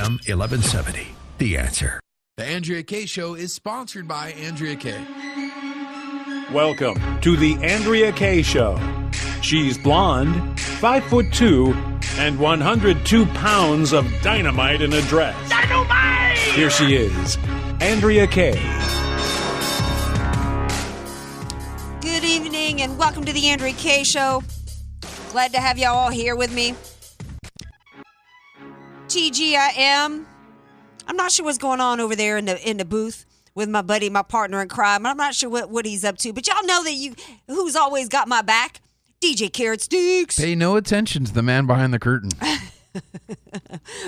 AM 1170. The answer. The Andrea Kaye Show is sponsored by Andrea Kaye. Welcome to the Andrea Kaye Show. She's blonde, five foot two, and 102 pounds of dynamite in a dress. Dynamite! Here she is, Andrea Kaye. Good evening and welcome to the Andrea Kaye Show. Glad to have y'all all here with me. TGIM. I'm not sure what's going on over there in the in the booth with my buddy, my partner in crime. I'm not sure what, what he's up to, but y'all know that you who's always got my back. DJ Carrot Sticks. Pay no attention to the man behind the curtain.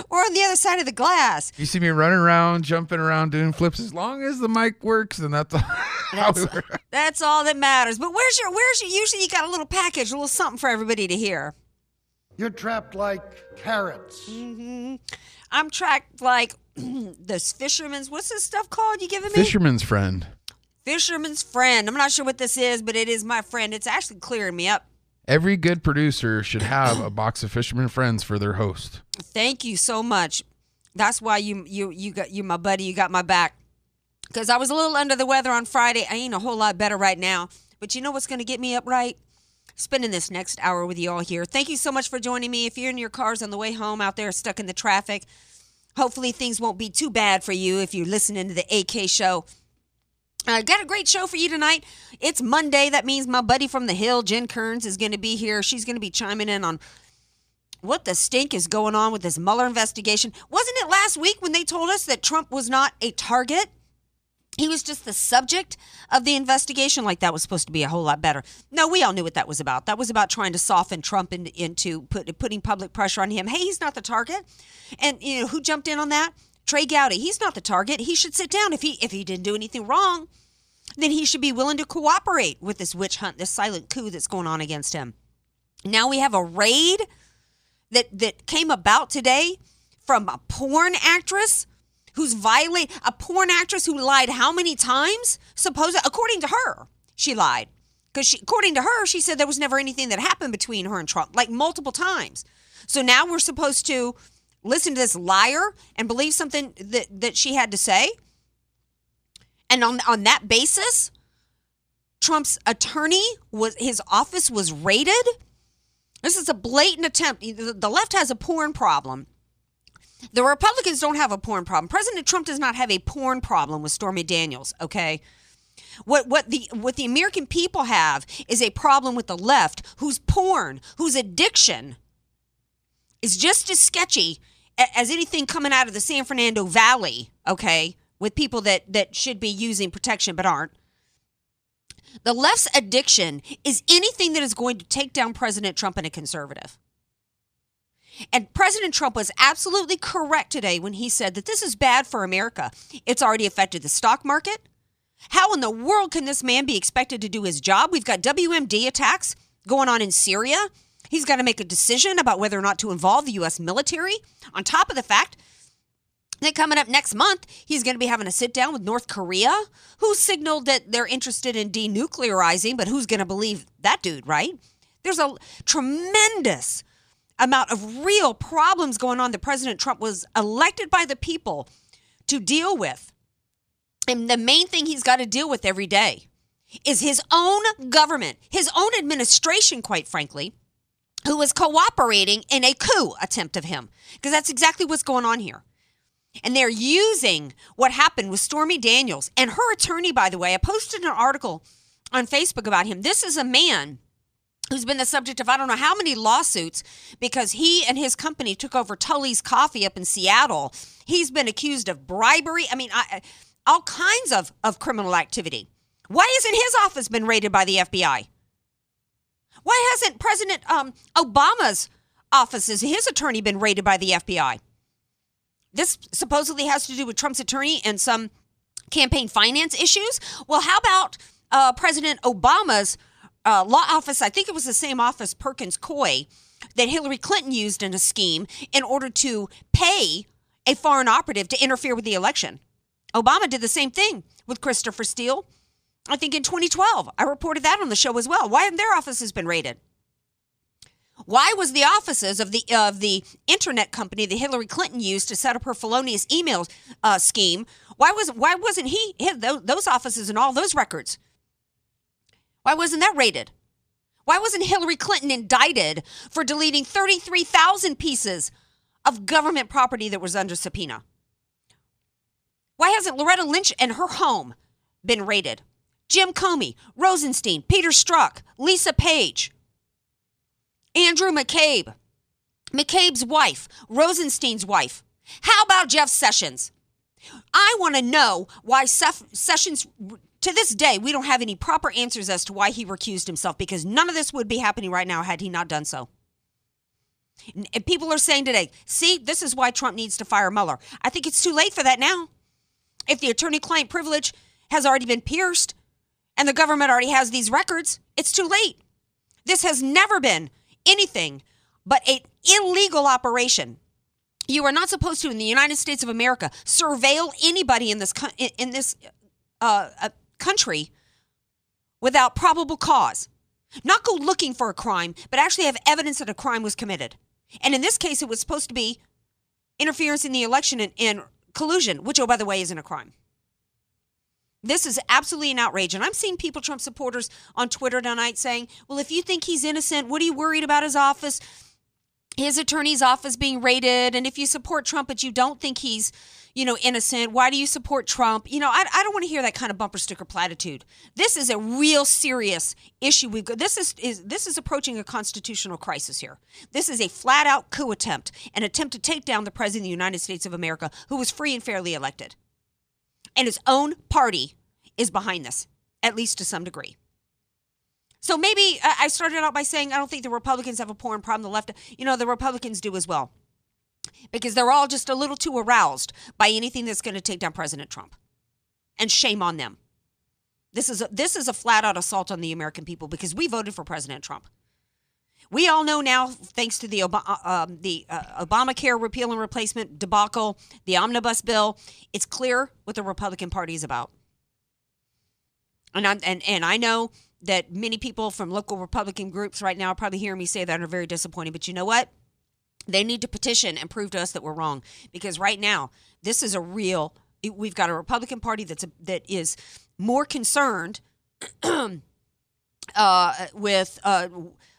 or on the other side of the glass. You see me running around, jumping around, doing flips. As long as the mic works, and that's all. That's, that's all that matters. But where's your where's your usually you got a little package, a little something for everybody to hear. You're trapped like carrots. Mm-hmm. I'm trapped like this fisherman's what's this stuff called you giving me? Fisherman's friend. Fisherman's friend. I'm not sure what this is, but it is my friend. It's actually clearing me up. Every good producer should have a box of Fisherman friends for their host. Thank you so much. That's why you you you got you my buddy. You got my back. Because I was a little under the weather on Friday. I ain't a whole lot better right now. But you know what's going to get me up right? Spending this next hour with you all here. Thank you so much for joining me. If you're in your cars on the way home out there stuck in the traffic, hopefully things won't be too bad for you if you're listening to the AK show. I uh, got a great show for you tonight. It's Monday. That means my buddy from the Hill, Jen Kerns, is going to be here. She's going to be chiming in on what the stink is going on with this Mueller investigation. Wasn't it last week when they told us that Trump was not a target? He was just the subject of the investigation. Like that was supposed to be a whole lot better. No, we all knew what that was about. That was about trying to soften Trump in, into put, putting public pressure on him. Hey, he's not the target. And you know who jumped in on that? Trey Gowdy. He's not the target. He should sit down if he if he didn't do anything wrong. Then he should be willing to cooperate with this witch hunt, this silent coup that's going on against him. Now we have a raid that that came about today from a porn actress who's violate a porn actress who lied how many times? Suppose according to her, she lied. Because she according to her, she said there was never anything that happened between her and Trump, like multiple times. So now we're supposed to listen to this liar and believe something that, that she had to say. And on on that basis, Trump's attorney was his office was raided. This is a blatant attempt. The left has a porn problem. The Republicans don't have a porn problem. President Trump does not have a porn problem with Stormy Daniels, okay? What what the what the American people have is a problem with the left whose porn, whose addiction is just as sketchy as anything coming out of the San Fernando Valley, okay? With people that that should be using protection but aren't. The left's addiction is anything that is going to take down President Trump and a conservative. And President Trump was absolutely correct today when he said that this is bad for America. It's already affected the stock market. How in the world can this man be expected to do his job? We've got WMD attacks going on in Syria. He's got to make a decision about whether or not to involve the U.S. military. On top of the fact that coming up next month, he's going to be having a sit down with North Korea, who signaled that they're interested in denuclearizing, but who's going to believe that dude, right? There's a tremendous amount of real problems going on that President Trump was elected by the people to deal with. And the main thing he's got to deal with every day is his own government, his own administration, quite frankly, who is cooperating in a coup attempt of him. Because that's exactly what's going on here. And they're using what happened with Stormy Daniels and her attorney, by the way. I posted an article on Facebook about him. This is a man who's been the subject of I don't know how many lawsuits because he and his company took over Tully's Coffee up in Seattle. He's been accused of bribery. I mean, I, all kinds of, of criminal activity. Why hasn't his office been raided by the FBI? Why hasn't President um, Obama's offices, his attorney, been raided by the FBI? This supposedly has to do with Trump's attorney and some campaign finance issues. Well, how about uh, President Obama's uh, law office? I think it was the same office, Perkins Coie, that Hillary Clinton used in a scheme in order to pay a foreign operative to interfere with the election. Obama did the same thing with Christopher Steele. I think in 2012. I reported that on the show as well. Why haven't their offices been raided? Why was the offices of the of the internet company that Hillary Clinton used to set up her felonious email uh, scheme? Why was why wasn't he, those offices and all those records? Why wasn't that raided? Why wasn't Hillary Clinton indicted for deleting 33,000 pieces of government property that was under subpoena? Why hasn't Loretta Lynch and her home been raided? Jim Comey, Rosenstein, Peter Strzok, Lisa Page, Andrew McCabe, McCabe's wife, Rosenstein's wife. How about Jeff Sessions? I want to know why Sessions, to this day, we don't have any proper answers as to why he recused himself because none of this would be happening right now had he not done so. And people are saying today, see, this is why Trump needs to fire Mueller. I think it's too late for that now. If the attorney client privilege has already been pierced and the government already has these records, it's too late. This has never been anything but an illegal operation. You are not supposed to, in the United States of America, surveil anybody in this in this uh, uh, country without probable cause. Not go looking for a crime, but actually have evidence that a crime was committed. And in this case, it was supposed to be interference in the election and, and collusion, which, oh, by the way, isn't a crime. This is absolutely an outrage. And I'm seeing people, Trump supporters, on Twitter tonight saying, well, if you think he's innocent, what are you worried about his office? His attorney's office being raided. And if you support Trump, but you don't think he's, you know, innocent, why do you support Trump? You know, I, I don't want to hear that kind of bumper sticker platitude. This is a real serious issue. Got, this is, is this is approaching a constitutional crisis here. This is a flat out coup attempt, an attempt to take down the president of the United States of America, who was free and fairly elected and his own party is behind this, at least to some degree. So maybe I started out by saying I don't think the Republicans have a porn problem. The left, you know, the Republicans do as well. Because they're all just a little too aroused by anything that's going to take down President Trump. And shame on them. This is a, this is a flat out assault on the American people because we voted for President Trump. We all know now, thanks to the, uh, um, the uh, Obamacare repeal and replacement debacle, the omnibus bill, it's clear what the Republican Party is about. And, I'm, and, and I know that many people from local Republican groups right now are probably hearing me say that are very disappointed. But you know what? They need to petition and prove to us that we're wrong because right now this is a real. We've got a Republican Party that's a, that is more concerned uh, with uh,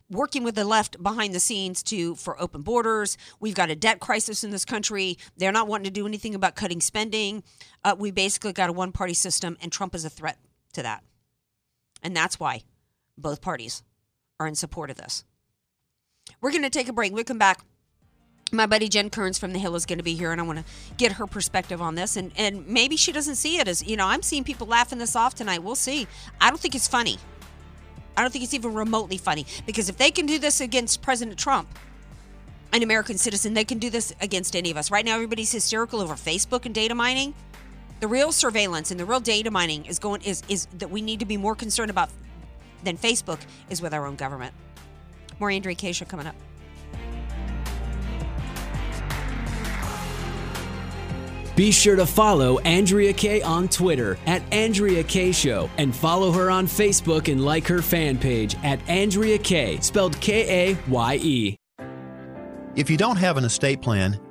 working with the left behind the scenes to for open borders. We've got a debt crisis in this country. They're not wanting to do anything about cutting spending. Uh, we basically got a one party system, and Trump is a threat to that. And that's why both parties are in support of this. We're going to take a break. we come back. My buddy Jen Kerns from The Hill is going to be here, and I want to get her perspective on this. And, and maybe she doesn't see it as, you know, I'm seeing people laughing this off tonight. We'll see. I don't think it's funny. I don't think it's even remotely funny because if they can do this against President Trump, an American citizen, they can do this against any of us. Right now, everybody's hysterical over Facebook and data mining. The real surveillance and the real data mining is going is is that we need to be more concerned about than Facebook is with our own government. More Andrea Kaye show coming up. Be sure to follow Andrea Kaye on Twitter at Andrea Kaye Show and follow her on Facebook and like her fan page at Andrea Kaye, spelled K A Y E. If you don't have an estate plan,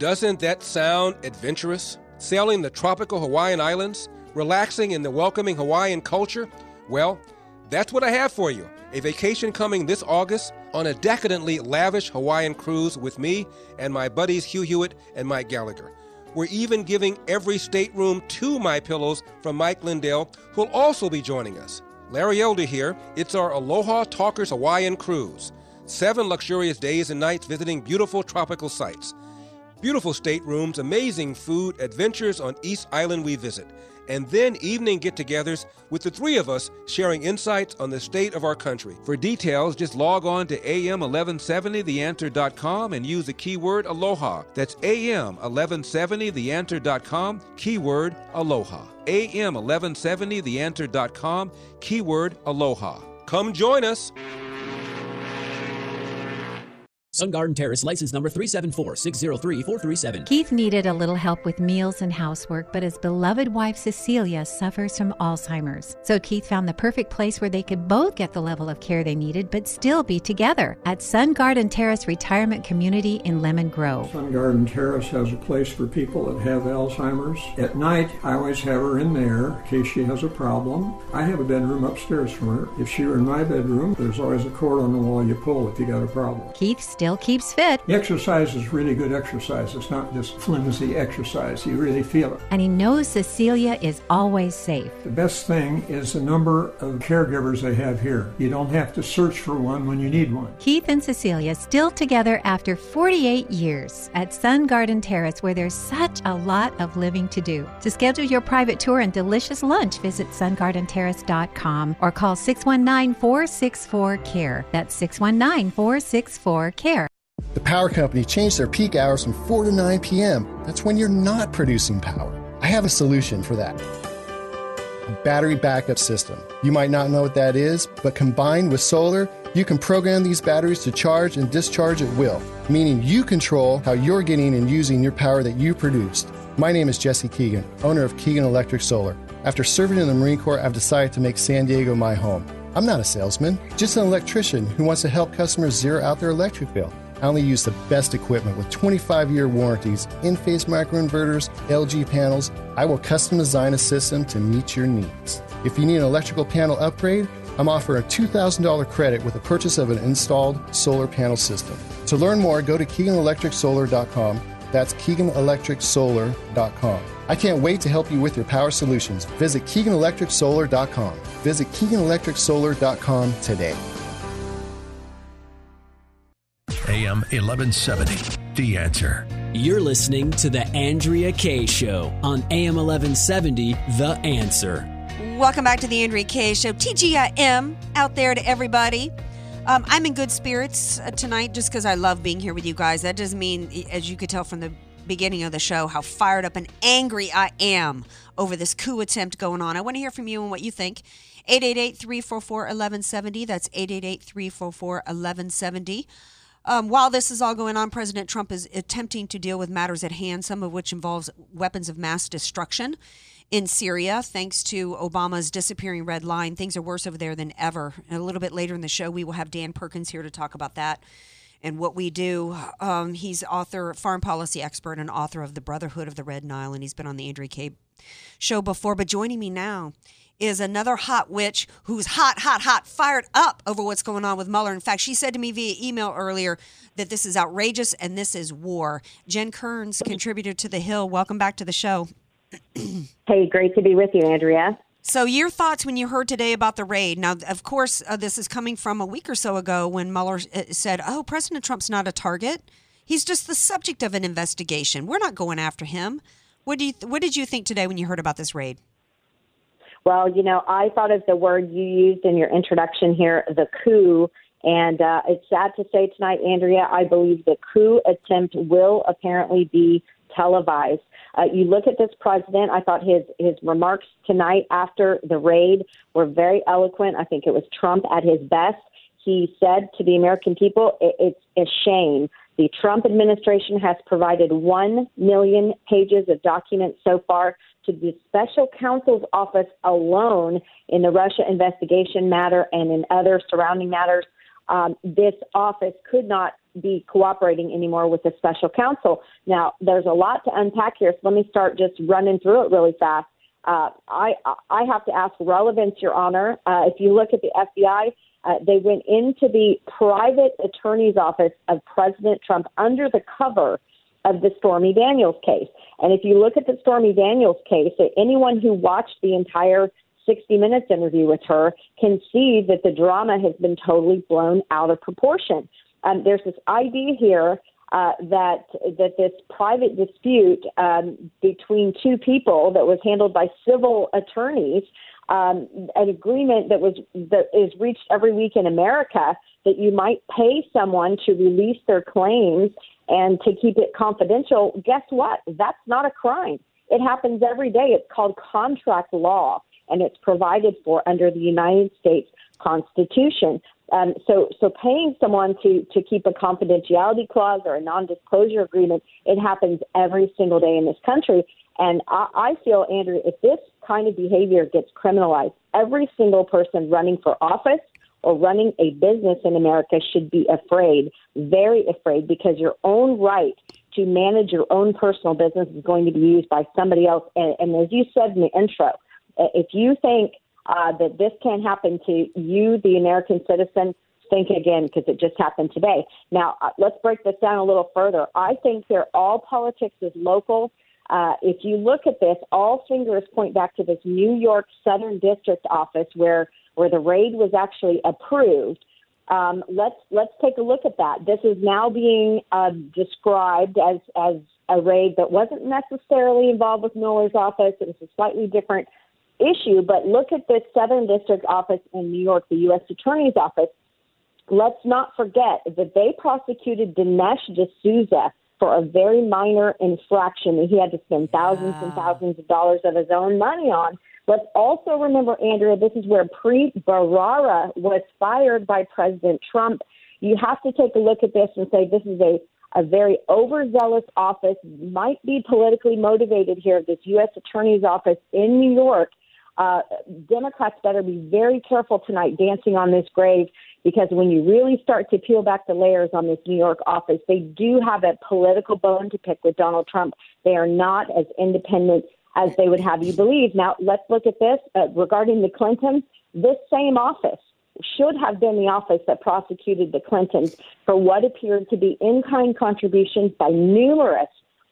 Doesn't that sound adventurous? Sailing the tropical Hawaiian Islands? Relaxing in the welcoming Hawaiian culture? Well, that's what I have for you. A vacation coming this August on a decadently lavish Hawaiian cruise with me and my buddies Hugh Hewitt and Mike Gallagher. We're even giving every stateroom two My Pillows from Mike Lindell, who'll also be joining us. Larry Elder here. It's our Aloha Talkers Hawaiian cruise. Seven luxurious days and nights visiting beautiful tropical sites. Beautiful staterooms, amazing food, adventures on East Island we visit, and then evening get togethers with the three of us sharing insights on the state of our country. For details, just log on to am1170theanswer.com and use the keyword aloha. That's am1170theanswer.com, keyword aloha. am1170theanswer.com, keyword aloha. Come join us. Sun Garden Terrace, license number 374-603-437. Keith needed a little help with meals and housework, but his beloved wife Cecilia suffers from Alzheimer's. So Keith found the perfect place where they could both get the level of care they needed, but still be together at Sun Garden Terrace Retirement Community in Lemon Grove. Sun Garden Terrace has a place for people that have Alzheimer's. At night, I always have her in there in case she has a problem. I have a bedroom upstairs for her. If she were in my bedroom, there's always a cord on the wall you pull if you got a problem. Keith still keeps fit. Exercise is really good exercise. It's not just flimsy exercise. You really feel it. And he knows Cecilia is always safe. The best thing is the number of caregivers they have here. You don't have to search for one when you need one. Keith and Cecilia still together after 48 years at Sun Garden Terrace, where there's such a lot of living to do. To schedule your private tour and delicious lunch, visit sungardenterrace.com or call 619 464 CARE. That's 619 464 CARE. The power company changed their peak hours from 4 to 9 p.m. That's when you're not producing power. I have a solution for that. A battery backup system. You might not know what that is, but combined with solar, you can program these batteries to charge and discharge at will, meaning you control how you're getting and using your power that you produced. My name is Jesse Keegan, owner of Keegan Electric Solar. After serving in the Marine Corps, I've decided to make San Diego my home. I'm not a salesman, just an electrician who wants to help customers zero out their electric bill. I only use the best equipment with 25 year warranties, Enphase microinverters, LG panels. I will custom design a system to meet your needs. If you need an electrical panel upgrade, I'm offering a $2,000 credit with the purchase of an installed solar panel system. To learn more, go to KeeganElectricSolar.com. That's KeeganElectricSolar.com. I can't wait to help you with your power solutions. Visit KeeganElectricSolar.com. Visit KeeganElectricSolar.com today. AM 1170. The answer. You're listening to The Andrea Kaye Show on AM 1170, The Answer. Welcome back to the Andrea Kaye Show. TGIM out there to everybody. Um, I'm in good spirits uh, tonight just because I love being here with you guys. That doesn't mean, as you could tell from the beginning of the show, how fired up and angry I am over this coup attempt going on. I want to hear from you and what you think. 888 344 1170. That's 888 344 1170. Um, while this is all going on, President Trump is attempting to deal with matters at hand, some of which involves weapons of mass destruction in Syria. Thanks to Obama's disappearing red line, things are worse over there than ever. And a little bit later in the show, we will have Dan Perkins here to talk about that and what we do. Um, he's author, foreign policy expert, and author of The Brotherhood of the Red Nile, and he's been on the Andrea Kaye show before. But joining me now is another hot witch who's hot, hot, hot, fired up over what's going on with Mueller. In fact, she said to me via email earlier that this is outrageous and this is war. Jen Kerns, contributor to The Hill, welcome back to the show. hey, great to be with you, Andrea. So, your thoughts when you heard today about the raid? Now, of course, uh, this is coming from a week or so ago when Mueller uh, said, "Oh, President Trump's not a target; he's just the subject of an investigation. We're not going after him." What do you? Th- what did you think today when you heard about this raid? Well, you know, I thought of the word you used in your introduction here, the coup, And uh, it's sad to say tonight, Andrea, I believe the coup attempt will apparently be televised. Uh, you look at this president. I thought his his remarks tonight after the raid were very eloquent. I think it was Trump at his best. He said to the American people, it, "It's a shame." The Trump administration has provided one million pages of documents so far to the special counsel's office alone in the Russia investigation matter and in other surrounding matters. Um, this office could not be cooperating anymore with the special counsel. Now, there's a lot to unpack here, so let me start just running through it really fast. Uh, I I have to ask relevance, Your Honor. Uh, if you look at the FBI, uh, they went into the private attorney's office of President Trump under the cover of the Stormy Daniels case. And if you look at the Stormy Daniels case, anyone who watched the entire 60 Minutes interview with her can see that the drama has been totally blown out of proportion. Um, there's this idea here uh, that that this private dispute um, between two people that was handled by civil attorneys, um, an agreement that was that is reached every week in America, that you might pay someone to release their claims and to keep it confidential. Guess what? That's not a crime. It happens every day. It's called contract law, and it's provided for under the United States Constitution. Um, so, so paying someone to to keep a confidentiality clause or a non-disclosure agreement, it happens every single day in this country. And I, I feel, Andrew, if this kind of behavior gets criminalized, every single person running for office or running a business in America should be afraid, very afraid, because your own right to manage your own personal business is going to be used by somebody else. And, and as you said in the intro, if you think uh, that this can't happen to you, the American citizen, think again because it just happened today. Now, uh, let's break this down a little further. I think here all politics is local. Uh, if you look at this, all fingers point back to this New York Southern District office where where the raid was actually approved. Um, let's let's take a look at that. This is now being uh, described as as a raid that wasn't necessarily involved with Mueller's office. It was a slightly different issue, but look at the Southern District office in New York, the U.S. Attorney's office. Let's not forget that they prosecuted Dinesh D'Souza for a very minor infraction that he had to spend thousands and thousands of dollars of his own money on. Let's also remember, Andrea, this is where Preet Bharara was fired by President Trump. You have to take a look at this and say this is a a very overzealous office, might be politically motivated here, this U.S. Attorney's Office in New York, uh, Democrats better be very careful tonight dancing on this grave because when you really start to peel back the layers on this New York office, they do have a political bone to pick with Donald Trump. They are not as independent as they would have you believe. Now, let's look at this uh, regarding the Clintons. This same office should have been the office that prosecuted the Clintons for what appeared to be in kind contributions by numerous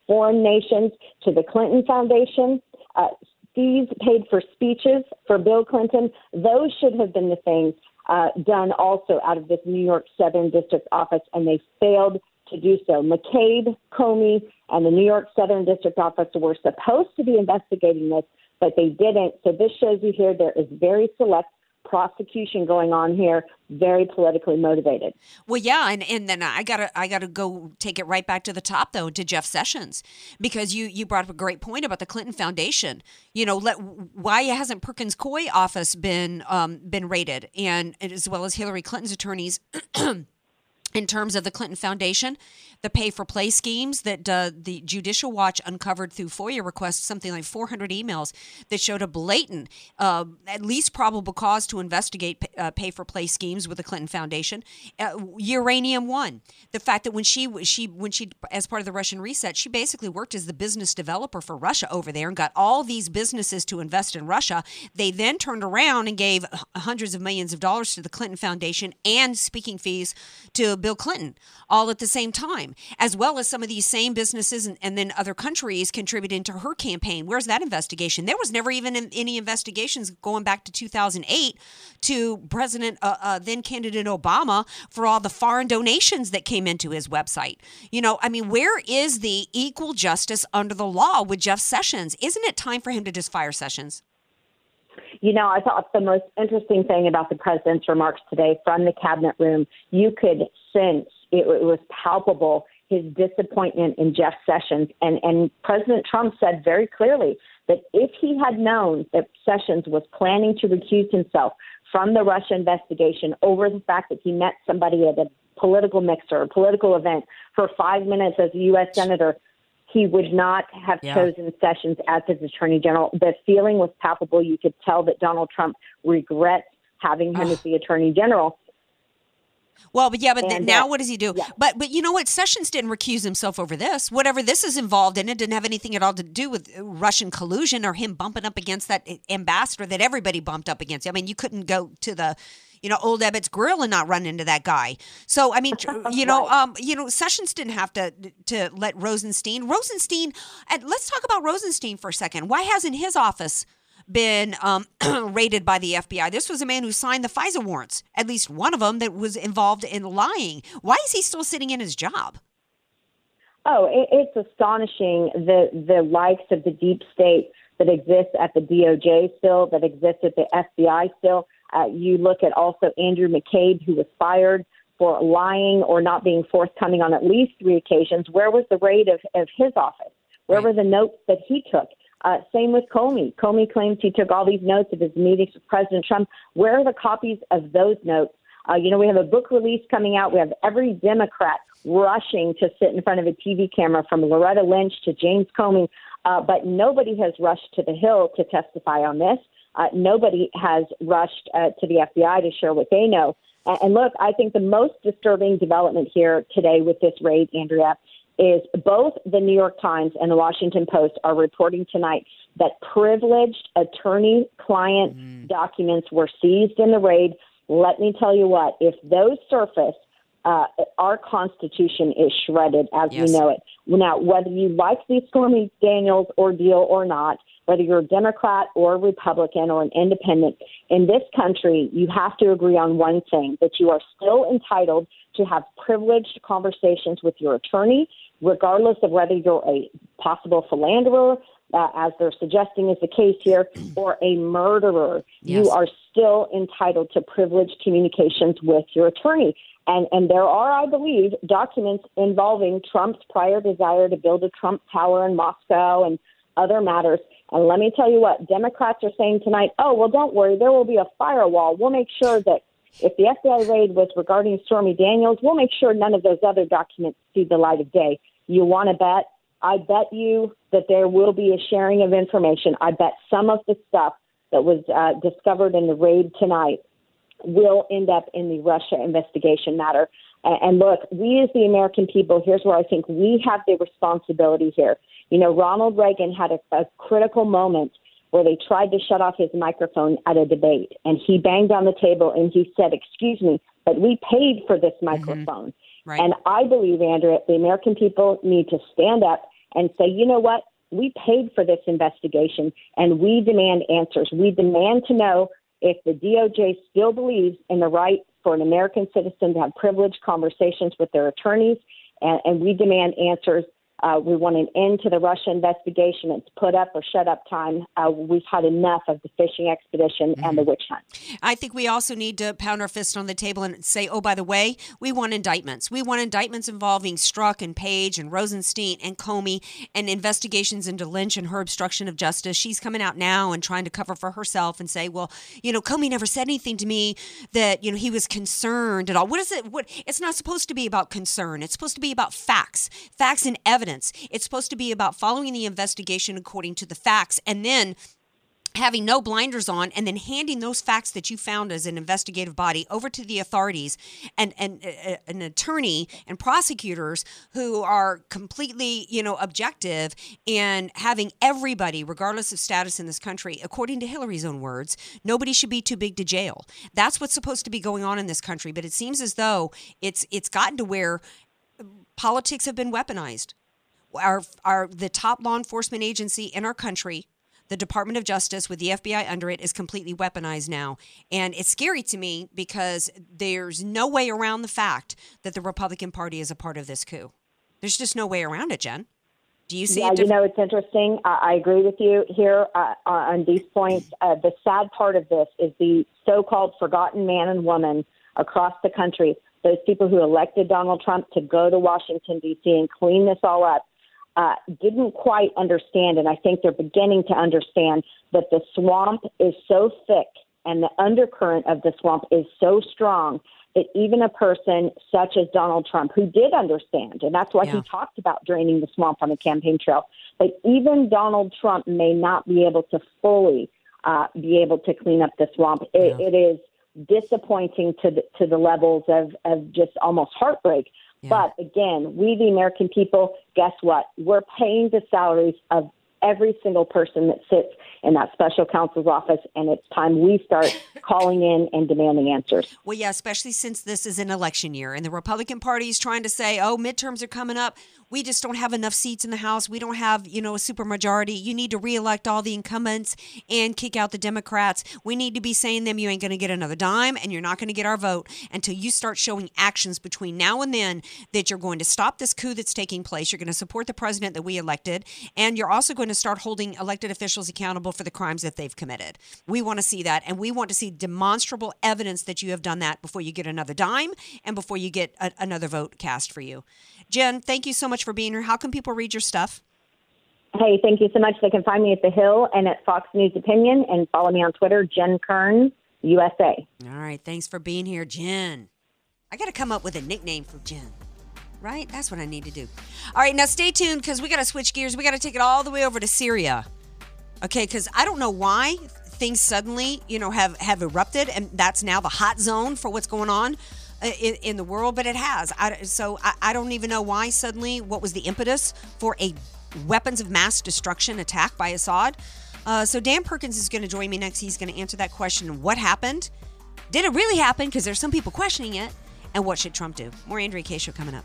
foreign nations to the Clinton Foundation, uh, fees paid for speeches for Bill Clinton, those should have been the things uh, done also out of this New York Southern District office, and they failed to do so. McCabe, Comey, and the New York Southern District office were supposed to be investigating this, but they didn't. So this shows you here there is very select prosecution going on here, very politically motivated. Well, yeah, and, and then I gotta I gotta go take it right back to the top though to Jeff Sessions because you you brought up a great point about the Clinton Foundation. You know, let, why hasn't Perkins Coie office been um, been raided, and as well as Hillary Clinton's attorneys. in terms of the Clinton Foundation, the pay for play schemes that uh, the Judicial Watch uncovered through FOIA requests, something like 400 emails that showed a blatant, uh, at least probable cause to investigate uh, pay for play schemes with the Clinton Foundation. Uh, Uranium One, the fact that when she she when she as part of the Russian reset, she basically worked as the business developer for Russia over there and got all these businesses to invest in Russia. They then turned around and gave hundreds of millions of dollars to the Clinton Foundation and speaking fees to Bill Clinton all at the same time, as well as some of these same businesses and, and then other countries contributing to her campaign. Where's that investigation? There was never even any investigations going back to 2008 to President, uh, uh, then candidate Obama for all the foreign donations that came into his website. You know, I mean, where is the equal justice under the law with Jeff Sessions? Isn't it time for him to just fire Sessions? You know, I thought the most interesting thing about the president's remarks today from the cabinet room, you could sense it, it was palpable his disappointment in Jeff Sessions. And, and President Trump said very clearly that if he had known that Sessions was planning to recuse himself from the Russia investigation over the fact that he met somebody at a political mixer, a political event for five minutes as a U.S. Senator, he would not have Yeah. chosen Sessions as his attorney general. The feeling was palpable. You could tell that Donald Trump regrets having him as the attorney general. Well, but yeah, but th- now uh, what does he do? But but you know what? Sessions didn't recuse himself over this. Whatever this is involved in, it didn't have anything at all to do with uh, Russian collusion or him bumping up against that uh, ambassador that everybody bumped up against. I mean, you couldn't go to the you know old Ebbitt's grill and not run into that guy. So I mean, you know, um, you know, Sessions didn't have to to let Rosenstein. Rosenstein, and let's talk about Rosenstein for a second. Why hasn't his office? been um, raided by the FBI. This was a man who signed the FISA warrants, at least one of them that was involved in lying. Why is he still sitting in his job? Oh, it, it's astonishing the the likes of the deep state that exists at the DOJ still, that exists at the FBI still. Uh, you look at also Andrew McCabe, who was fired for lying or not being forthcoming on at least three occasions. Where was the raid of, of his office? Where were the notes that he took? Uh, same with Comey. Comey claims he took all these notes of his meetings with President Trump. Where are the copies of those notes? Uh, you know, we have a book release coming out. We have every Democrat rushing to sit in front of a TV camera, from Loretta Lynch to James Comey, uh, but nobody has rushed to the Hill to testify on this. Uh, nobody has rushed uh, to the FBI to share what they know. And, look, I think the most disturbing development here today with this raid, Andrea, is both the New York Times and the Washington Post are reporting tonight that privileged attorney client documents were seized in the raid. Let me tell you what, if those surface, uh, our Constitution is shredded as Yes. we know it. Now, whether you like the Stormy Daniels ordeal or not, whether you're a Democrat or a Republican or an independent, in this country, you have to agree on one thing that you are still entitled to have privileged conversations with your attorney, regardless of whether you're a possible philanderer, uh, as they're suggesting is the case here, or a murderer. Yes. You are still entitled to privileged communications with your attorney. And, and there are, I believe, documents involving Trump's prior desire to build a Trump Tower in Moscow and other matters. And let me tell you what, Democrats are saying tonight, oh, well, don't worry, there will be a firewall. We'll make sure that if the FBI raid was regarding Stormy Daniels, we'll make sure none of those other documents see the light of day. You want to bet? I bet you that there will be a sharing of information. I bet some of the stuff that was uh, discovered in the raid tonight will end up in the Russia investigation matter. And look, we as the American people, here's where I think we have the responsibility here. You know, Ronald Reagan had a, a critical moment where they tried to shut off his microphone at a debate, and he banged on the table and he said, "Excuse me, but we paid for this mm-hmm. microphone." Right. And I believe, Andrea, the American people need to stand up and say, you know what? We paid for this investigation and we demand answers. We demand to know if the DOJ still believes in the right for an American citizen to have privileged conversations with their attorneys, and, and we demand answers. Uh, we want an end to the Russia investigation. It's put up or shut up time. Uh, we've had enough of the fishing expedition and the witch hunt. I think we also need to pound our fist on the table and say, oh, by the way, we want indictments. We want indictments involving Strzok and Page and Rosenstein and Comey and investigations into Lynch and her obstruction of justice. She's coming out now and trying to cover for herself and say, well, you know, Comey never said anything to me that, you know, he was concerned at all. What is it? What it's not supposed to be about concern. It's supposed to be about facts, facts and evidence. It's supposed to be about following the investigation according to the facts and then having no blinders on and then handing those facts that you found as an investigative body over to the authorities and and uh, an attorney and prosecutors who are completely you know objective and having everybody regardless of status in this country according to Hillary's own words nobody should be too big to jail. That's what's supposed to be going on in this country but it seems as though it's it's gotten to where politics have been weaponized our our the top law enforcement agency in our country the Department of Justice with the FBI under it is completely weaponized now. And it's scary to me because there's no way around the fact that the Republican Party is a part of this coup. There's just no way around it, Jen. Do you see Yeah, it? you know, it's interesting. I, I agree with you here uh, on these points. Uh, the sad part of this is the so-called forgotten man and woman across the country. Those people who elected Donald Trump to go to Washington D.C. and clean this all up uh, didn't quite understand, and I think they're beginning to understand that the swamp is so thick and the undercurrent of the swamp is so strong that even a person such as Donald Trump, who did understand, and that's why Yeah. he talked about draining the swamp on the campaign trail, but even Donald Trump may not be able to fully uh, be able to clean up the swamp. It, it is disappointing to the, to the levels of, of just almost heartbreak. But again, we, the American people, guess what? We're paying the salaries of every single person that sits in that special counsel's office, and it's time we start calling in and demanding answers. Well, yeah, especially since this is an election year and the Republican Party is trying to say, oh, midterms are coming up. We just don't have enough seats in the House. We don't have, you know, a supermajority. You need to reelect all the incumbents and kick out the Democrats. We need to be saying them, you ain't going to get another dime and you're not going to get our vote until you start showing actions between now and then that you're going to stop this coup that's taking place. You're going to support the president that we elected. And you're also going to start holding elected officials accountable for the crimes that they've committed. We want to see that. And we want to see demonstrable evidence that you have done that before you get another dime and before you get a, another vote cast for you. Jen, thank you so much for being here. How can people read your stuff? Hey, thank you so much. They can find me at The Hill and at Fox News Opinion and follow me on Twitter, Jen Kern, USA. All right. Thanks for being here, Jen. I got to come up with a nickname for Jen. Right? That's what I need to do. All right. Now stay tuned because we got to switch gears. We got to take it all the way over to Syria. Okay. Because I don't know why things suddenly, you know, have, have erupted and that's now the hot zone for what's going on uh, in, in the world, but it has. I, so I, I don't even know why suddenly, what was the impetus for a weapons of mass destruction attack by Assad. Uh, so Dan Perkins is going to join me next. He's going to answer that question: What happened? Did it really happen? Because there's some people questioning it. And what should Trump do? More Andrea Kaye. Coming up.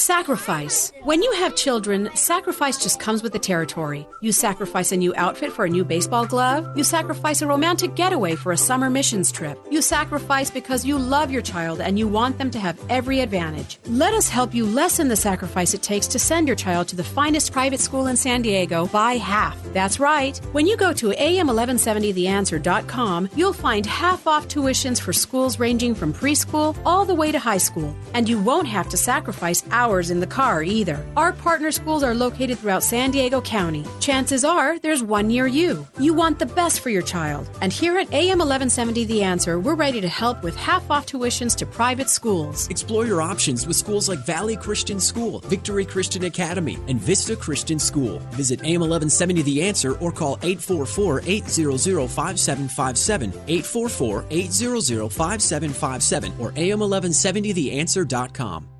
Sacrifice. When you have children, sacrifice just comes with the territory. You sacrifice a new outfit for a new baseball glove. You sacrifice a romantic getaway for a summer missions trip. You sacrifice because you love your child and you want them to have every advantage. Let us help you lessen the sacrifice it takes to send your child to the finest private school in San Diego by half. That's right. When you go to am1170theanswer.com, you'll find half off tuitions for schools ranging from preschool all the way to high school. And you won't have to sacrifice hours in the car either. Our partner schools are located throughout San Diego County. Chances are there's one near you. You want the best for your child. And here at AM 1170 The Answer, we're ready to help with half off tuitions to private schools. Explore your options with schools like Valley Christian School, Victory Christian Academy, and Vista Christian School. Visit AM1170 The Answer or call 844 800 5757, 844 800 5757, or AM1170TheAnswer.com.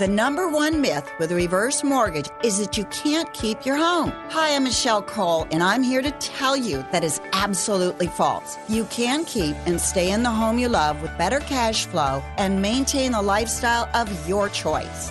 The number one myth with reverse mortgage is that you can't keep your home. Hi, I'm Michelle Cole, and I'm here to tell you that is absolutely false. You can keep and stay in the home you love with better cash flow and maintain the lifestyle of your choice.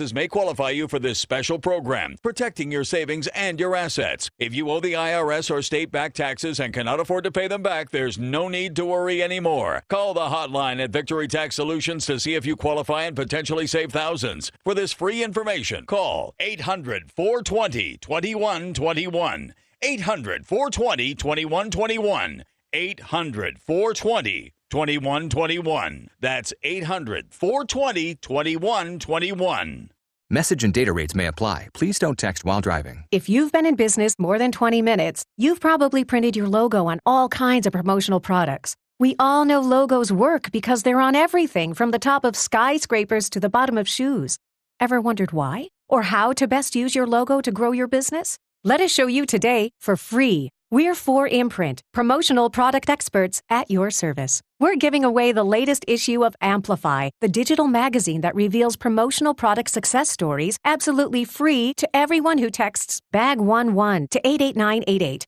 may qualify you for this special program, protecting your savings and your assets. If you owe the IRS or state back taxes and cannot afford to pay them back, there's no need to worry anymore. Call the hotline at Victory Tax Solutions to see if you qualify and potentially save thousands. For this free information, call 800 420 2121. 800 420 2121. 800 420 2121. That's 800 420 2121. Message and data rates may apply. Please don't text while driving. If you've been in business more than 20 minutes, you've probably printed your logo on all kinds of promotional products. We all know logos work because they're on everything from the top of skyscrapers to the bottom of shoes. Ever wondered why? Or how to best use your logo to grow your business? Let us show you today for free. We're 4imprint, promotional product experts at your service. We're giving away the latest issue of Amplify, the digital magazine that reveals promotional product success stories absolutely free to everyone who texts BAG11 to 88988.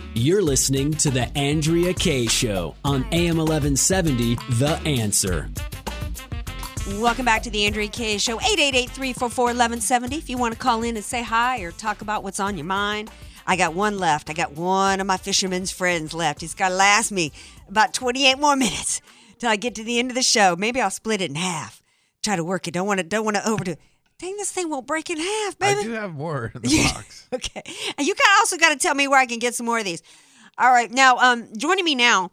You're listening to The Andrea Kaye Show on AM 1170, The Answer. Welcome back to the Andrea Kaye Show, 888-344-1170. If you want to call in and say hi or talk about what's on your mind, I got one left. I got one of my fisherman's friends left. He's got to last me about 28 more minutes till I get to the end of the show. Maybe I'll split it in half. Try to work it. Don't want to. Don't want to overdo. it. Dang, this thing won't break in half, baby. I do have more in the box. okay, and you got also got to tell me where I can get some more of these. All right, now um, joining me now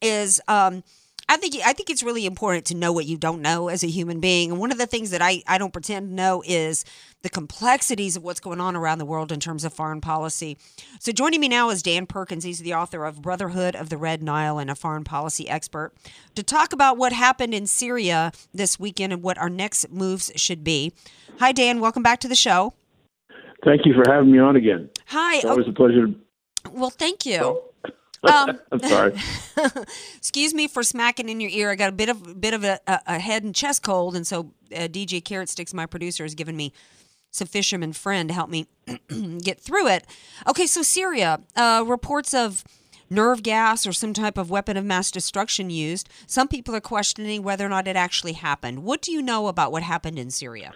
is um, I think I think it's really important to know what you don't know as a human being. And one of the things that I I don't pretend to know is the complexities of what's going on around the world in terms of foreign policy. So joining me now is Dan Perkins. He's the author of Brotherhood of the Red Nile and a foreign policy expert to talk about what happened in Syria this weekend and what our next moves should be. Hi Dan, welcome back to the show. Thank you for having me on again. Hi. It's always oh. a pleasure. Well, thank you. Um, I'm sorry. excuse me for smacking in your ear. I got a bit of bit of a, a, a head and chest cold, and so uh, DJ Carrot Sticks, my producer, has given me some fisherman friend to help me get through it. Okay, so Syria uh, reports of nerve gas or some type of weapon of mass destruction used. Some people are questioning whether or not it actually happened. What do you know about what happened in Syria?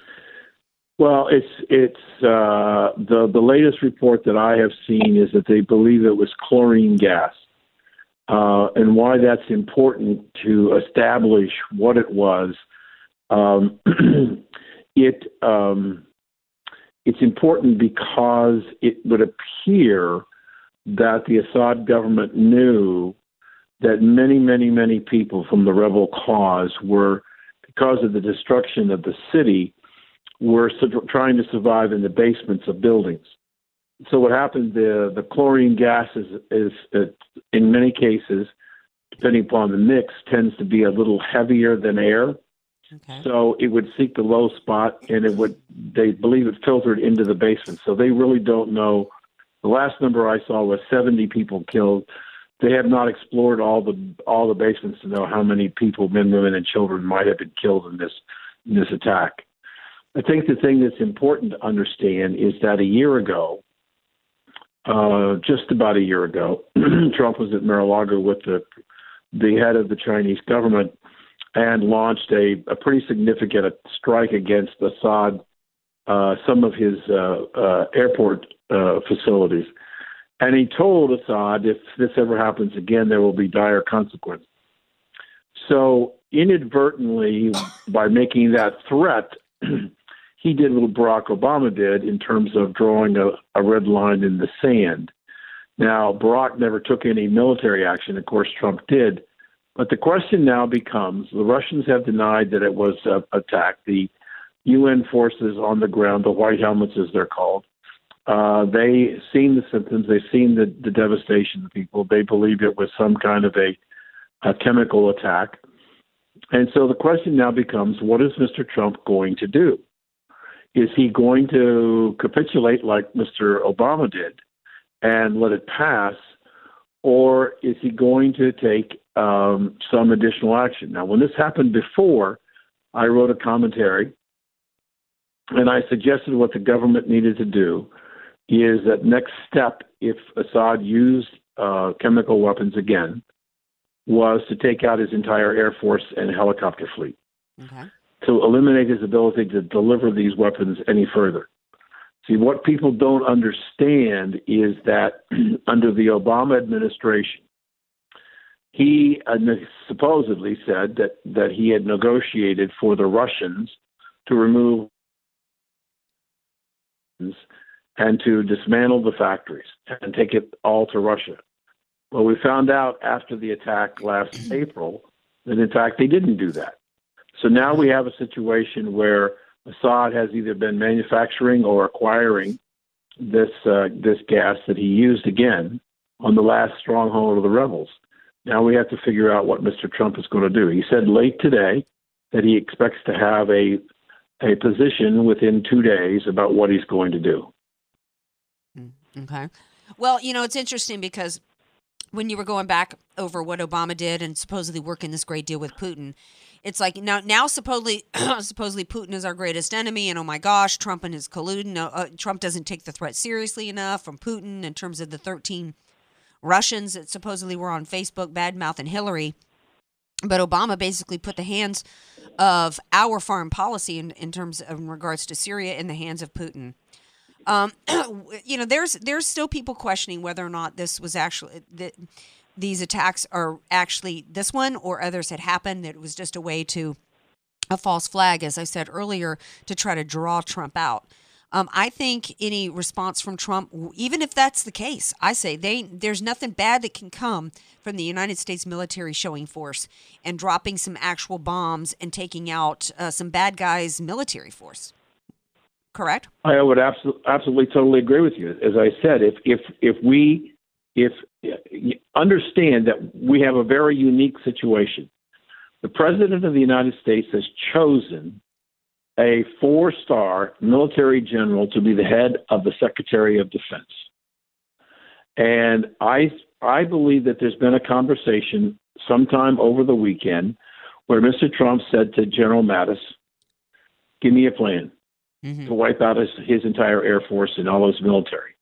Well, it's it's uh, the the latest report that I have seen is that they believe it was chlorine gas, uh, and why that's important to establish what it was. Um, it um, it's important because it would appear that the Assad government knew that many, many, many people from the rebel cause were, because of the destruction of the city, were trying to survive in the basements of buildings. So what happened? The the chlorine gas is is uh, in many cases, depending upon the mix, tends to be a little heavier than air. Okay. So it would seek the low spot, and it would. They believe it filtered into the basement. So they really don't know. The last number I saw was 70 people killed. They have not explored all the all the basements to know how many people, men, women, and children, might have been killed in this in this attack. I think the thing that's important to understand is that a year ago, uh, just about a year ago, Trump was at Mar-a-Lago with the the head of the Chinese government and launched a, a pretty significant strike against Assad, uh, some of his uh, uh, airport uh, facilities. And he told Assad, if this ever happens again, there will be dire consequences. So, inadvertently, by making that threat, he did what Barack Obama did in terms of drawing a, a red line in the sand. Now, Barack never took any military action. Of course, Trump did. But the question now becomes the Russians have denied that it was an attack. The UN forces on the ground, the White Helmets as they're called, uh, they seen the symptoms, they've seen the, the devastation of people. They believe it was some kind of a, a chemical attack. And so the question now becomes what is Mr. Trump going to do? Is he going to capitulate like Mr. Obama did and let it pass? Or is he going to take um, some additional action? Now, when this happened before, I wrote a commentary and I suggested what the government needed to do is that next step, if Assad used uh, chemical weapons again, was to take out his entire air force and helicopter fleet Okay. To eliminate his ability to deliver these weapons any further. See, what people don't understand is that under the Obama administration, he uh, supposedly said that, that he had negotiated for the Russians to remove and to dismantle the factories and take it all to Russia. Well, we found out after the attack last April that, in fact, they didn't do that. So now we have a situation where Assad has either been manufacturing or acquiring this uh, this gas that he used again on the last stronghold of the rebels. Now we have to figure out what Mr. Trump is going to do. He said late today that he expects to have a a position within two days about what he's going to do. Okay. Well, you know, it's interesting because when you were going back over what Obama did and supposedly working this great deal with Putin, it's like now now supposedly supposedly Putin is our greatest enemy, and oh my gosh, Trump and his colluding. Uh, Trump doesn't take the threat seriously enough from Putin in terms of the thirteen Russians that supposedly were on Facebook bad mouthing Hillary. But Obama basically put the hands of our foreign policy in, in terms of in regards to Syria in the hands of Putin. Um, you know, there's there's still people questioning whether or not this was actually that these attacks are actually this one or others had happened. That it was just a way to a false flag, as I said earlier, to try to draw Trump out. Um, I think any response from Trump, even if that's the case, I say they there's nothing bad that can come from the United States military showing force and dropping some actual bombs and taking out uh, some bad guys' military force. Correct. I would absolutely, absolutely, totally agree with you. As I said, if if if we if understand that we have a very unique situation, the president of the United States has chosen a four-star military general to be the head of the Secretary of Defense, and I I believe that there's been a conversation sometime over the weekend where Mr. Trump said to General Mattis, "Give me a plan." Mm-hmm. to wipe out his, his entire Air Force and all his military.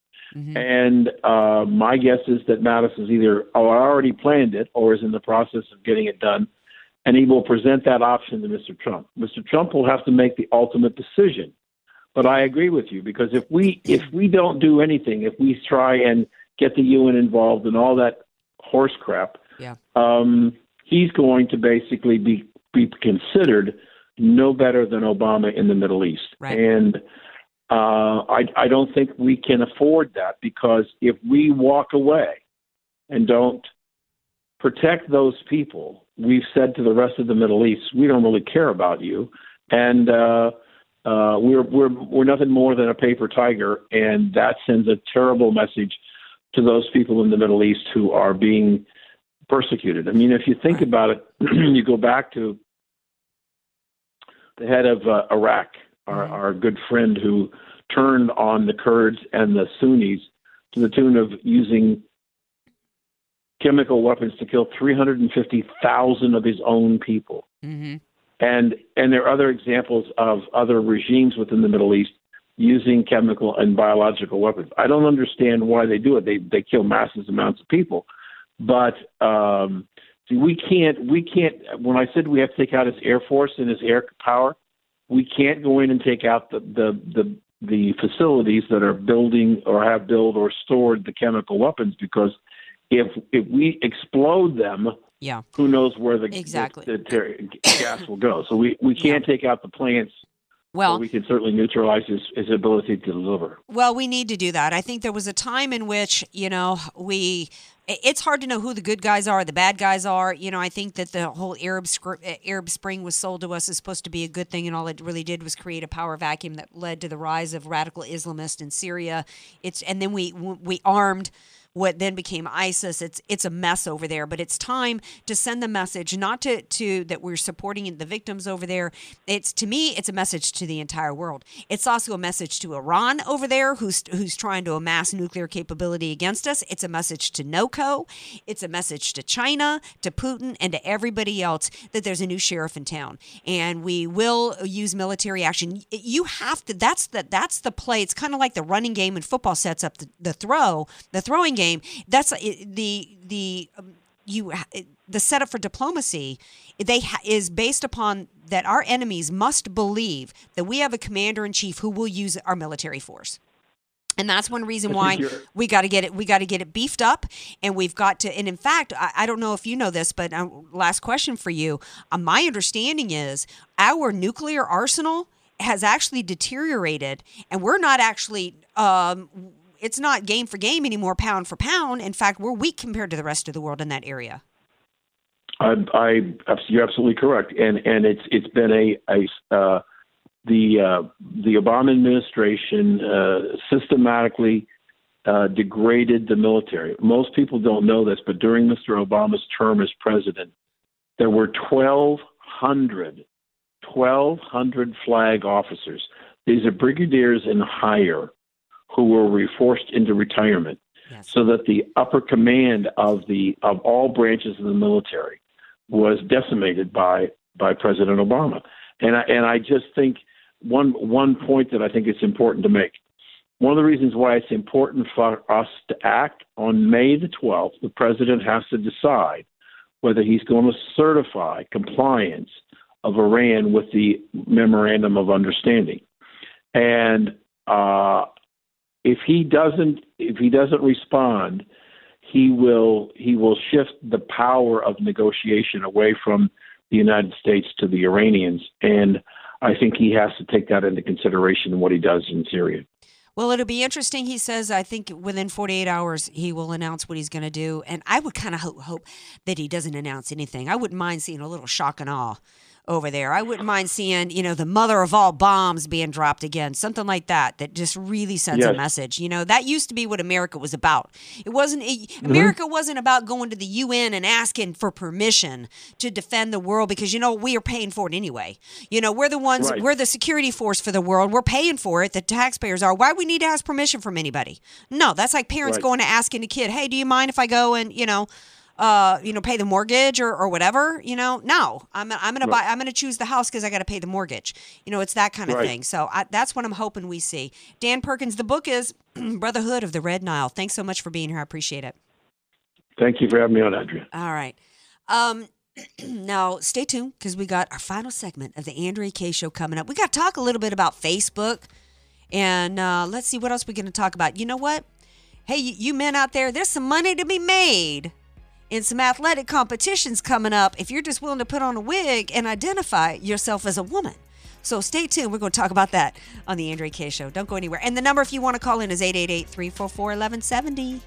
And uh, my guess is that Mattis has either already planned it or is in the process of getting it done, and he will present that option to Mr. Trump. Mr. Trump will have to make the ultimate decision. But I agree with you because if we if we don't do anything, if we try and get the UN involved and all that horse crap, Yeah. um, he's going to basically be be considered no better than Obama in the Middle East. Right. And uh, I, I don't think we can afford that because if we walk away and don't protect those people, we've said to the rest of the Middle East, we don't really care about you, and uh, uh, we're we're we're nothing more than a paper tiger, and that sends a terrible message to those people in the Middle East who are being persecuted. I mean, if you think about it, you go back to the head of uh, Iraq, our, our good friend who turned on the Kurds and the Sunnis to the tune of using chemical weapons to kill 350,000 of his own people. Mm-hmm. And and there are other examples of other regimes within the Middle East using chemical and biological weapons. I don't understand why they do it. They they kill massive amounts of people, but um, see, we can't we can't. When I said we have to take out his air force and his air power, we can't go in and take out the the the, the facilities that are building or have built or stored the chemical weapons because if if we explode them, Yeah. who knows where the, Exactly. the, the ter- gas will go. So we, we can't take out the plants Well, we can certainly neutralize his, his ability to deliver. Well, we need to do that. I think there was a time in which, you know, we it's hard to know who the good guys are, the bad guys are. You know, I think that the whole Arab uh, Arab Spring was sold to us as supposed to be a good thing, and all it really did was create a power vacuum that led to the rise of radical Islamists in Syria. It's and then we we armed what then became ISIS. It's it's a mess over there, but it's time to send the message not to to that we're supporting the victims over there. It's to me, it's a message to the entire world. It's also a message to Iran over there, who's who's trying to amass nuclear capability against us. It's a message to NOCO. It's a message to China, to Putin, and to everybody else that there's a new sheriff in town, and we will use military action. You have to. That's the that's the play. It's kind of like the running game in football sets up the, the throw, the throwing game game. That's the the um, you the setup for diplomacy. They ha- is based upon that our enemies must believe that we have a commander in chief who will use our military force and that's one reason why we got to get it we got to get it beefed up and we've got to and in fact i, I don't know if you know this but uh, last question for you uh, my understanding is our nuclear arsenal has actually deteriorated and we're not actually um, it's not game for game anymore, pound for pound. In fact, we're weak compared to the rest of the world in that area. I, I you're absolutely correct, and and it's it's been a, a uh, the uh, the Obama administration uh, systematically uh, degraded the military. Most people don't know this, but during Mr. Obama's term as president, there were 1,200, 1,200 flag officers. These are brigadiers and higher who were forced into retirement, yes. so that the upper command of the of all branches of the military was decimated by by President Obama. And I, and I just think one one point that I think it's important to make. One of the reasons why it's important for us to act on May the 12th, the president has to decide whether he's going to certify compliance of Iran with the memorandum of understanding. And uh, if he doesn't if he doesn't respond, he will he will shift the power of negotiation away from the United States to the Iranians, and I think he has to take that into consideration in what he does in Syria. Well, it'll be interesting. He says, I think within 48 hours, he will announce what he's going to do. And I would kind of hope, hope that he doesn't announce anything. I wouldn't mind seeing a little shock and awe over there. I wouldn't mind seeing, you know, the mother of all bombs being dropped again, something like that, that just really sends yes. a message. You know, that used to be what America was about. It wasn't, it, mm-hmm. America wasn't about going to the UN and asking for permission to defend the world because, you know, we are paying for it anyway. You know, we're the ones, right. we're the security force for the world. We're paying for it. The taxpayers are. Why we need to ask permission from anybody? No, that's like parents right. going to asking a kid, hey, do you mind if I go and, you know, uh, you know, pay the mortgage or, or whatever, you know, no, I'm, I'm going to buy, I'm going to choose the house because I got to pay the mortgage. You know, it's that kind of right. thing. So I, that's what I'm hoping we see. Dan Perkins, the book is Brotherhood of the Red Nile. Thanks so much for being here. I appreciate it. Thank you for having me on, Andrea. All right. Um, now stay tuned because we got our final segment of the Andrea Kaye show coming up. We got to talk a little bit about Facebook and uh, let's see what else we're going to talk about. You know what? Hey, you, you men out there, there's some money to be made in some athletic competitions coming up if you're just willing to put on a wig and identify yourself as a woman. So stay tuned. We're going to talk about that on the Andrea Kaye Show. Don't go anywhere. And the number, if you want to call in, is 888 344 1170.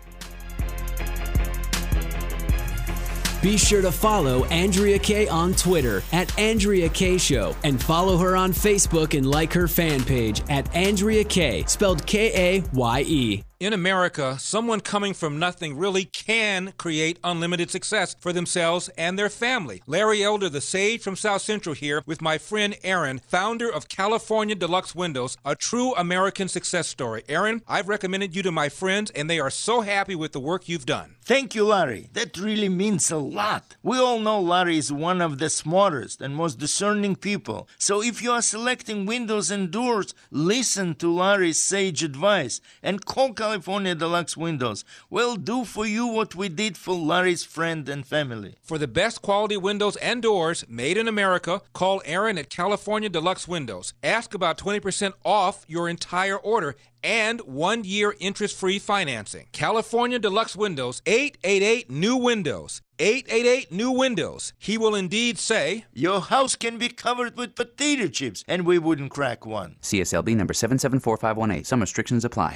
Be sure to follow Andrea Kaye on Twitter at Andrea Kaye Show and follow her on Facebook and like her fan page at Andrea Kaye, spelled K A Y E in America, someone coming from nothing really can create unlimited success for themselves and their family. Larry Elder, the sage from South Central, here with my friend Aaron, founder of California Deluxe Windows, a true American success story. Aaron, I've recommended you to my friends, and they are so happy with the work you've done. Thank you, Larry. That really means a lot. We all know Larry is one of the smartest and most discerning people. So if you are selecting windows and doors, listen to Larry's sage advice and call California Deluxe Windows will do for you what we did for Larry's friend and family. For the best quality windows and doors made in America, call Aaron at California Deluxe Windows. Ask about 20% off your entire order and one year interest free financing. California Deluxe Windows, 888 New Windows. 888 New Windows. He will indeed say, Your house can be covered with potato chips, and we wouldn't crack one. CSLB number 774518. Some restrictions apply.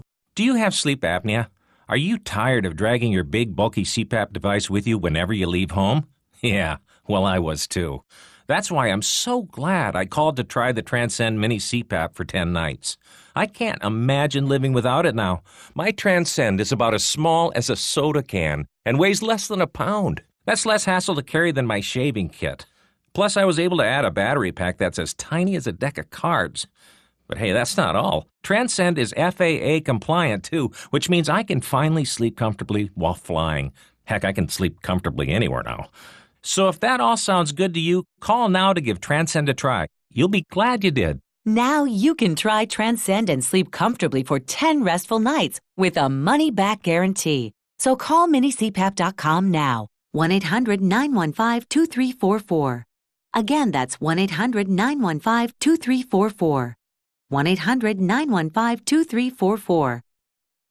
Do you have sleep apnea? Are you tired of dragging your big, bulky CPAP device with you whenever you leave home? Yeah, well, I was too. That's why I'm so glad I called to try the Transcend Mini CPAP for 10 nights. I can't imagine living without it now. My Transcend is about as small as a soda can and weighs less than a pound. That's less hassle to carry than my shaving kit. Plus, I was able to add a battery pack that's as tiny as a deck of cards. But hey, that's not all. Transcend is FAA compliant too, which means I can finally sleep comfortably while flying. Heck, I can sleep comfortably anywhere now. So if that all sounds good to you, call now to give Transcend a try. You'll be glad you did. Now you can try Transcend and sleep comfortably for 10 restful nights with a money back guarantee. So call minicpap.com now. 1 800 915 2344. Again, that's 1 800 915 2344. 1 800 915 2344.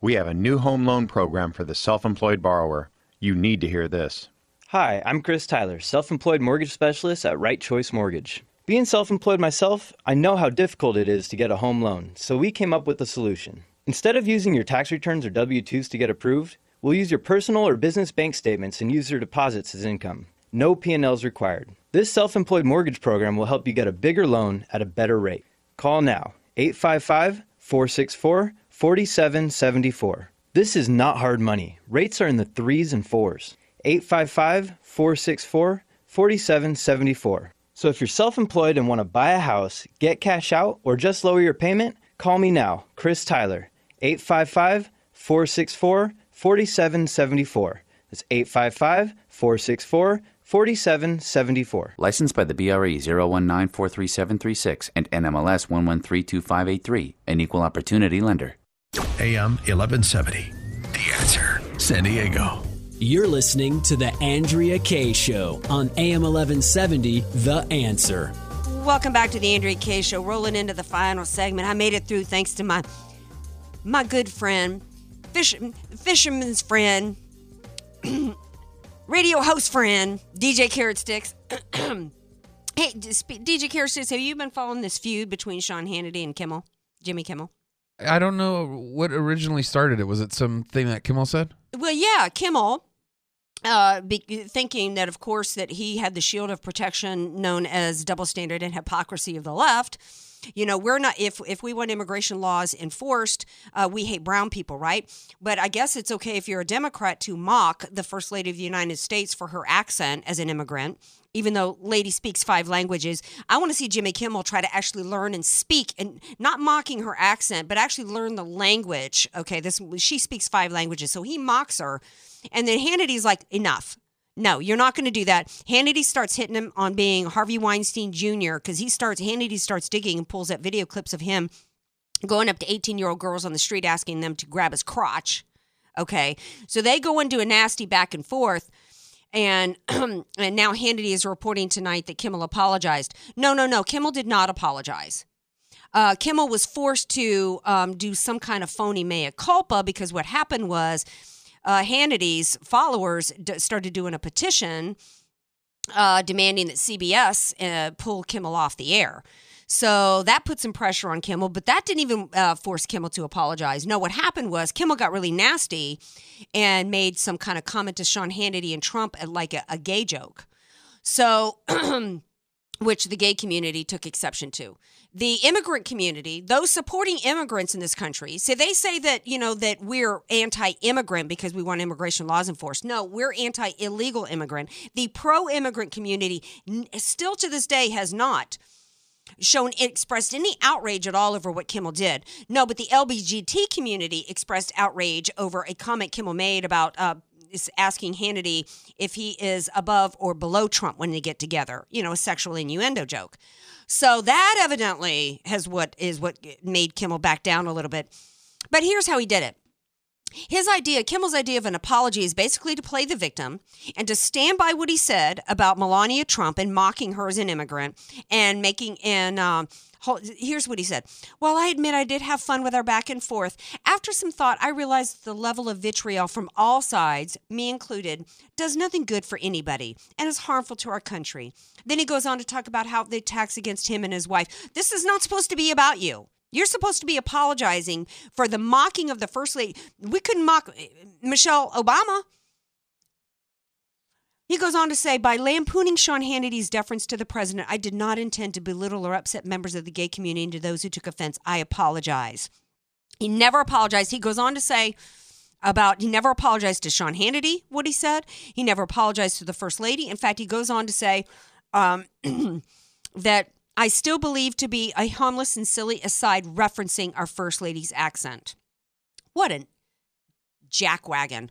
We have a new home loan program for the self employed borrower. You need to hear this. Hi, I'm Chris Tyler, self employed mortgage specialist at Right Choice Mortgage. Being self employed myself, I know how difficult it is to get a home loan, so we came up with a solution. Instead of using your tax returns or W 2s to get approved, we'll use your personal or business bank statements and use your deposits as income. No P&Ls required. This self-employed mortgage program will help you get a bigger loan at a better rate. Call now 855-464-4774. This is not hard money. Rates are in the 3s and 4s. 855-464-4774. So if you're self-employed and want to buy a house, get cash out or just lower your payment, call me now, Chris Tyler. 855-464-4774. That's 855 464 4774. Licensed by the BRE 019433736 and NMLS 1132583, an equal opportunity lender. AM 1170. The answer. San Diego. You're listening to The Andrea Kaye Show on AM 1170, The Answer. Welcome back to the Andrea Kaye Show. Rolling into the final segment. I made it through thanks to my my good friend, fish, fisherman's friend, radio host friend, DJ Carrot Sticks. hey, DJ Carrot Sticks, have you been following this feud between Sean Hannity and Kimmel, Jimmy Kimmel? I don't know what originally started it. Was it something that Kimmel said? Well, yeah, Kimmel. Uh, be, thinking that, of course, that he had the shield of protection known as double standard and hypocrisy of the left. You know, we're not if if we want immigration laws enforced, uh, we hate brown people, right? But I guess it's okay if you're a Democrat to mock the First Lady of the United States for her accent as an immigrant even though lady speaks five languages. I want to see jimmy kimmel try to actually learn and speak and not mocking her accent but actually learn the language okay? This she speaks five languages so he mocks her. And then hannity's like enough no, you're not going to do that. Hannity starts hitting him on being Harvey Weinstein Jr. because he starts, Hannity starts digging and pulls up video clips of him going up to 18 year old girls on the street asking them to grab his crotch. Okay. So they go into a nasty back and forth. And and now Hannity is reporting tonight that Kimmel apologized. No, no, no. Kimmel did not apologize. Uh, Kimmel was forced to um, do some kind of phony mea culpa because what happened was uh, Hannity's followers d- started doing a petition uh, demanding that CBS uh, pull Kimmel off the air. So that put some pressure on Kimmel, but that didn't even uh, force Kimmel to apologize. No, what happened was Kimmel got really nasty and made some kind of comment to Sean Hannity and Trump at like a, a gay joke. So, which the gay community took exception to. The immigrant community, those supporting immigrants in this country, so they say that, you know, that we're anti-immigrant because we want immigration laws enforced. No, we're anti-illegal immigrant. The pro-immigrant community still to this day has not shown expressed any outrage at all over what Kimmel did. No, but the LBGT community expressed outrage over a comment Kimmel made about uh, is asking Hannity if he is above or below Trump when they get together. You know, a sexual innuendo joke. So that evidently has what is what made Kimmel back down a little bit. But here's how he did it. His idea, Kimmel's idea of an apology is basically to play the victim and to stand by what he said about Melania Trump and mocking her as an immigrant and making, and um, here's what he said. Well, I admit I did have fun with our back and forth. After some thought, I realized the level of vitriol from all sides, me included, does nothing good for anybody and is harmful to our country. Then he goes on to talk about how the attacks against him and his wife. This is not supposed to be about you. You're supposed to be apologizing for the mocking of the first lady. We couldn't mock eh, Michelle Obama. He goes on to say, by lampooning Sean Hannity's deference to the president, I did not intend to belittle or upset members of the gay community and to those who took offense. I apologize. He never apologized. He goes on to say about he never apologized to Sean Hannity, what he said. He never apologized to the first lady. In fact, he goes on to say um, that I still believe to be a harmless and silly aside referencing our first lady's accent. What an jackwagon.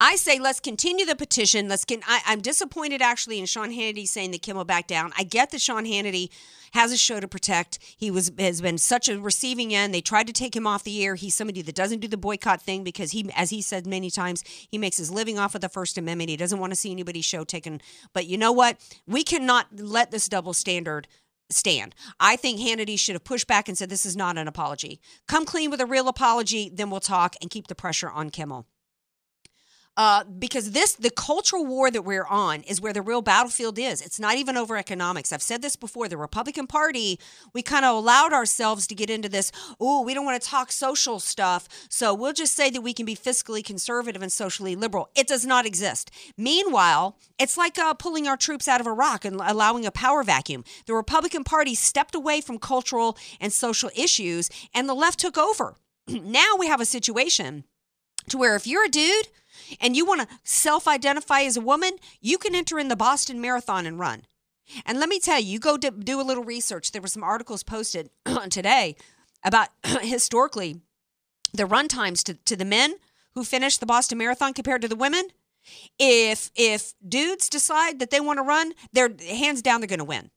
I say let's continue the petition. Let's can I, I'm disappointed actually in Sean Hannity saying that Kimmel back down. I get that Sean Hannity has a show to protect. He was has been such a receiving end. They tried to take him off the air. He's somebody that doesn't do the boycott thing because he, as he said many times, he makes his living off of the First Amendment. He doesn't want to see anybody's show taken. But you know what? We cannot let this double standard stand. I think Hannity should have pushed back and said, This is not an apology. Come clean with a real apology, then we'll talk and keep the pressure on Kimmel. Uh, because this, the cultural war that we're on, is where the real battlefield is. It's not even over economics. I've said this before. The Republican Party, we kind of allowed ourselves to get into this. Oh, we don't want to talk social stuff, so we'll just say that we can be fiscally conservative and socially liberal. It does not exist. Meanwhile, it's like uh, pulling our troops out of Iraq and allowing a power vacuum. The Republican Party stepped away from cultural and social issues, and the left took over. now we have a situation to where if you're a dude and you want to self identify as a woman, you can enter in the Boston Marathon and run. And let me tell you, you go do, a little research. There were some articles posted today about historically the run times to, to the men who finished the Boston Marathon compared to the women. If if dudes decide that they want to run, they're hands down they're going to win.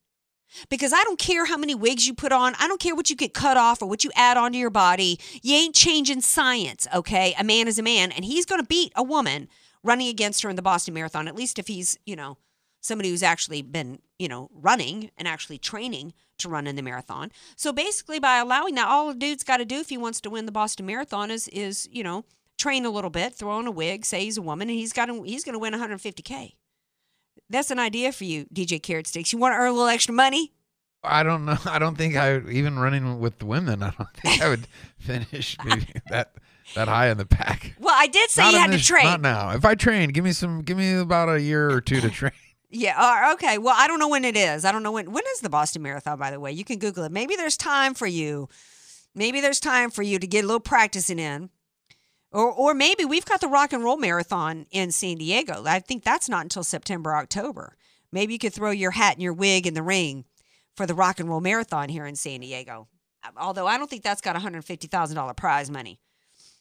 Because I don't care how many wigs you put on. I don't care what you get cut off or what you add onto your body. You ain't changing science, okay? A man is a man, and he's going to beat a woman running against her in the Boston Marathon, at least if he's, you know, somebody who's actually been, you know, running and actually training to run in the marathon. So basically, by allowing that, all a dude's got to do if he wants to win the Boston Marathon is, is you know, train a little bit, throw on a wig, say he's a woman, and he's got he's going to win 150k. That's an idea for you, DJ Carrot Sticks. You want to earn a little extra money? I don't know. I don't think I even running with the women. I don't think I would finish maybe that that high in the pack. Well, I did say Not you had to train. Not now. If I train, give me some. Give me about a year or two to train. Yeah. Uh, okay. Well, I don't know when it is. I don't know when. When is the Boston Marathon? By the way, you can Google it. Maybe there's time for you. Maybe there's time for you to get a little practicing in. Or, or maybe we've got the Rock and Roll Marathon in San Diego. I think that's not until September, October. Maybe you could throw your hat and your wig in the ring for the Rock and Roll Marathon here in San Diego. Although I don't think that's got $150,000 prize money.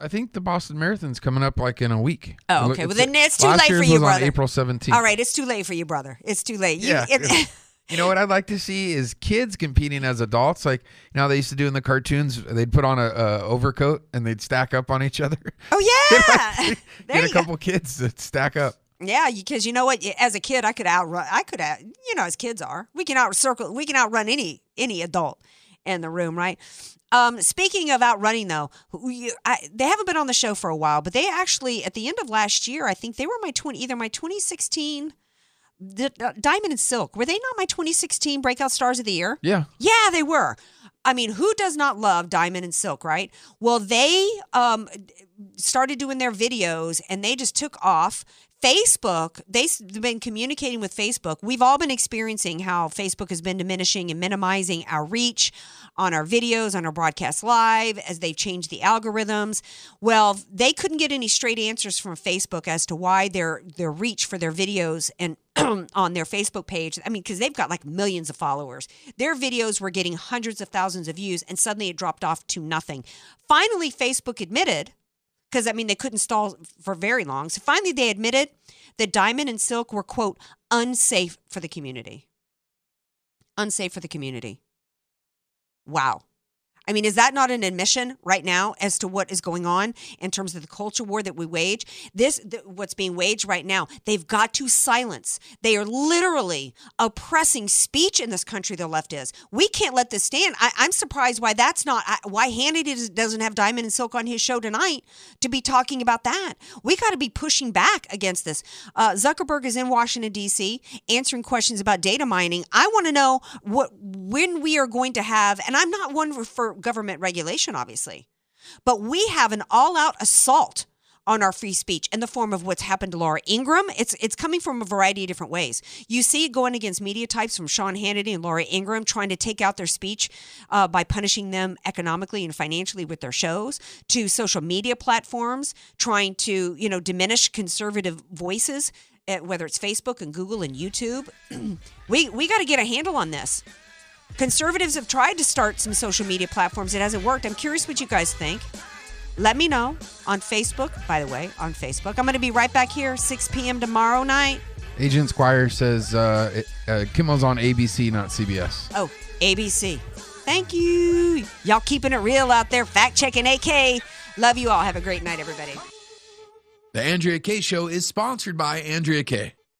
I think the Boston Marathon's coming up like in a week. Oh, okay. Well, it's- then it's too late for you, was brother. on April 17th. All right, it's too late for you, brother. It's too late. You, Yeah. it- You know what I'd like to see is kids competing as adults. Like you know they used to do in the cartoons. They'd put on a, a overcoat and they'd stack up on each other. oh yeah. Get a couple kids that stack up. Yeah, because you know what? As a kid, I could outrun. I could, out, you know, as kids are, we can out circle. We can outrun any any adult in the room, right? Um, speaking of outrunning, though, we, I, they haven't been on the show for a while, but they actually at the end of last year, I think they were my twenty, either my 2016, the, uh, Diamond and Silk. Were they not my 2016 breakout stars of the year? Yeah. Yeah, they were. I mean, who does not love Diamond and Silk, right? Well, they um, started doing their videos and they just took off. Facebook, they've been communicating with Facebook. We've all been experiencing how Facebook has been diminishing and minimizing our reach on our videos, on our broadcast live, as they've changed the algorithms. Well, they couldn't get any straight answers from Facebook as to why their their reach for their videos and on their Facebook page. I mean, because they've got like millions of followers. Their videos were getting hundreds of thousands of views, and suddenly it dropped off to nothing. Finally, Facebook admitted because I mean they couldn't stall for very long. So finally they admitted that Diamond and Silk were quote unsafe for the community. Unsafe for the community. Wow. I mean, is that not an admission right now as to what is going on in terms of the culture war that we wage? This, th- what's being waged right now, they've got to silence. They are literally oppressing speech in this country. The left is. We can't let this stand. I, I'm surprised why that's not. I, why Hannity does- doesn't have Diamond and Silk on his show tonight to be talking about that. We got to be pushing back against this. Uh, Zuckerberg is in Washington D.C. answering questions about data mining. I want to know what when we are going to have, and I'm not one for government regulation, obviously. But we have an all out assault on our free speech in the form of what's happened to Laura Ingraham. It's it's coming from a variety of different ways. You see it going against media types from Sean Hannity and Laura Ingraham trying to take out their speech uh, by punishing them economically and financially with their shows. To social media platforms trying to you know diminish conservative voices, whether it's Facebook and Google and YouTube. we we got to get a handle on this. Conservatives have tried to start some social media platforms. It hasn't worked. I'm curious what you guys think. Let me know on Facebook, by the way, on Facebook. I'm going to be right back here 6 p.m. tomorrow night. Agent Squire says uh, it, uh, Kimmel's on ABC, not CBS. Oh, ABC. Thank you. Y'all keeping it real out there. Fact checking AK. Love you all. Have a great night, everybody. The Andrea Kaye Show is sponsored by Andrea Kaye.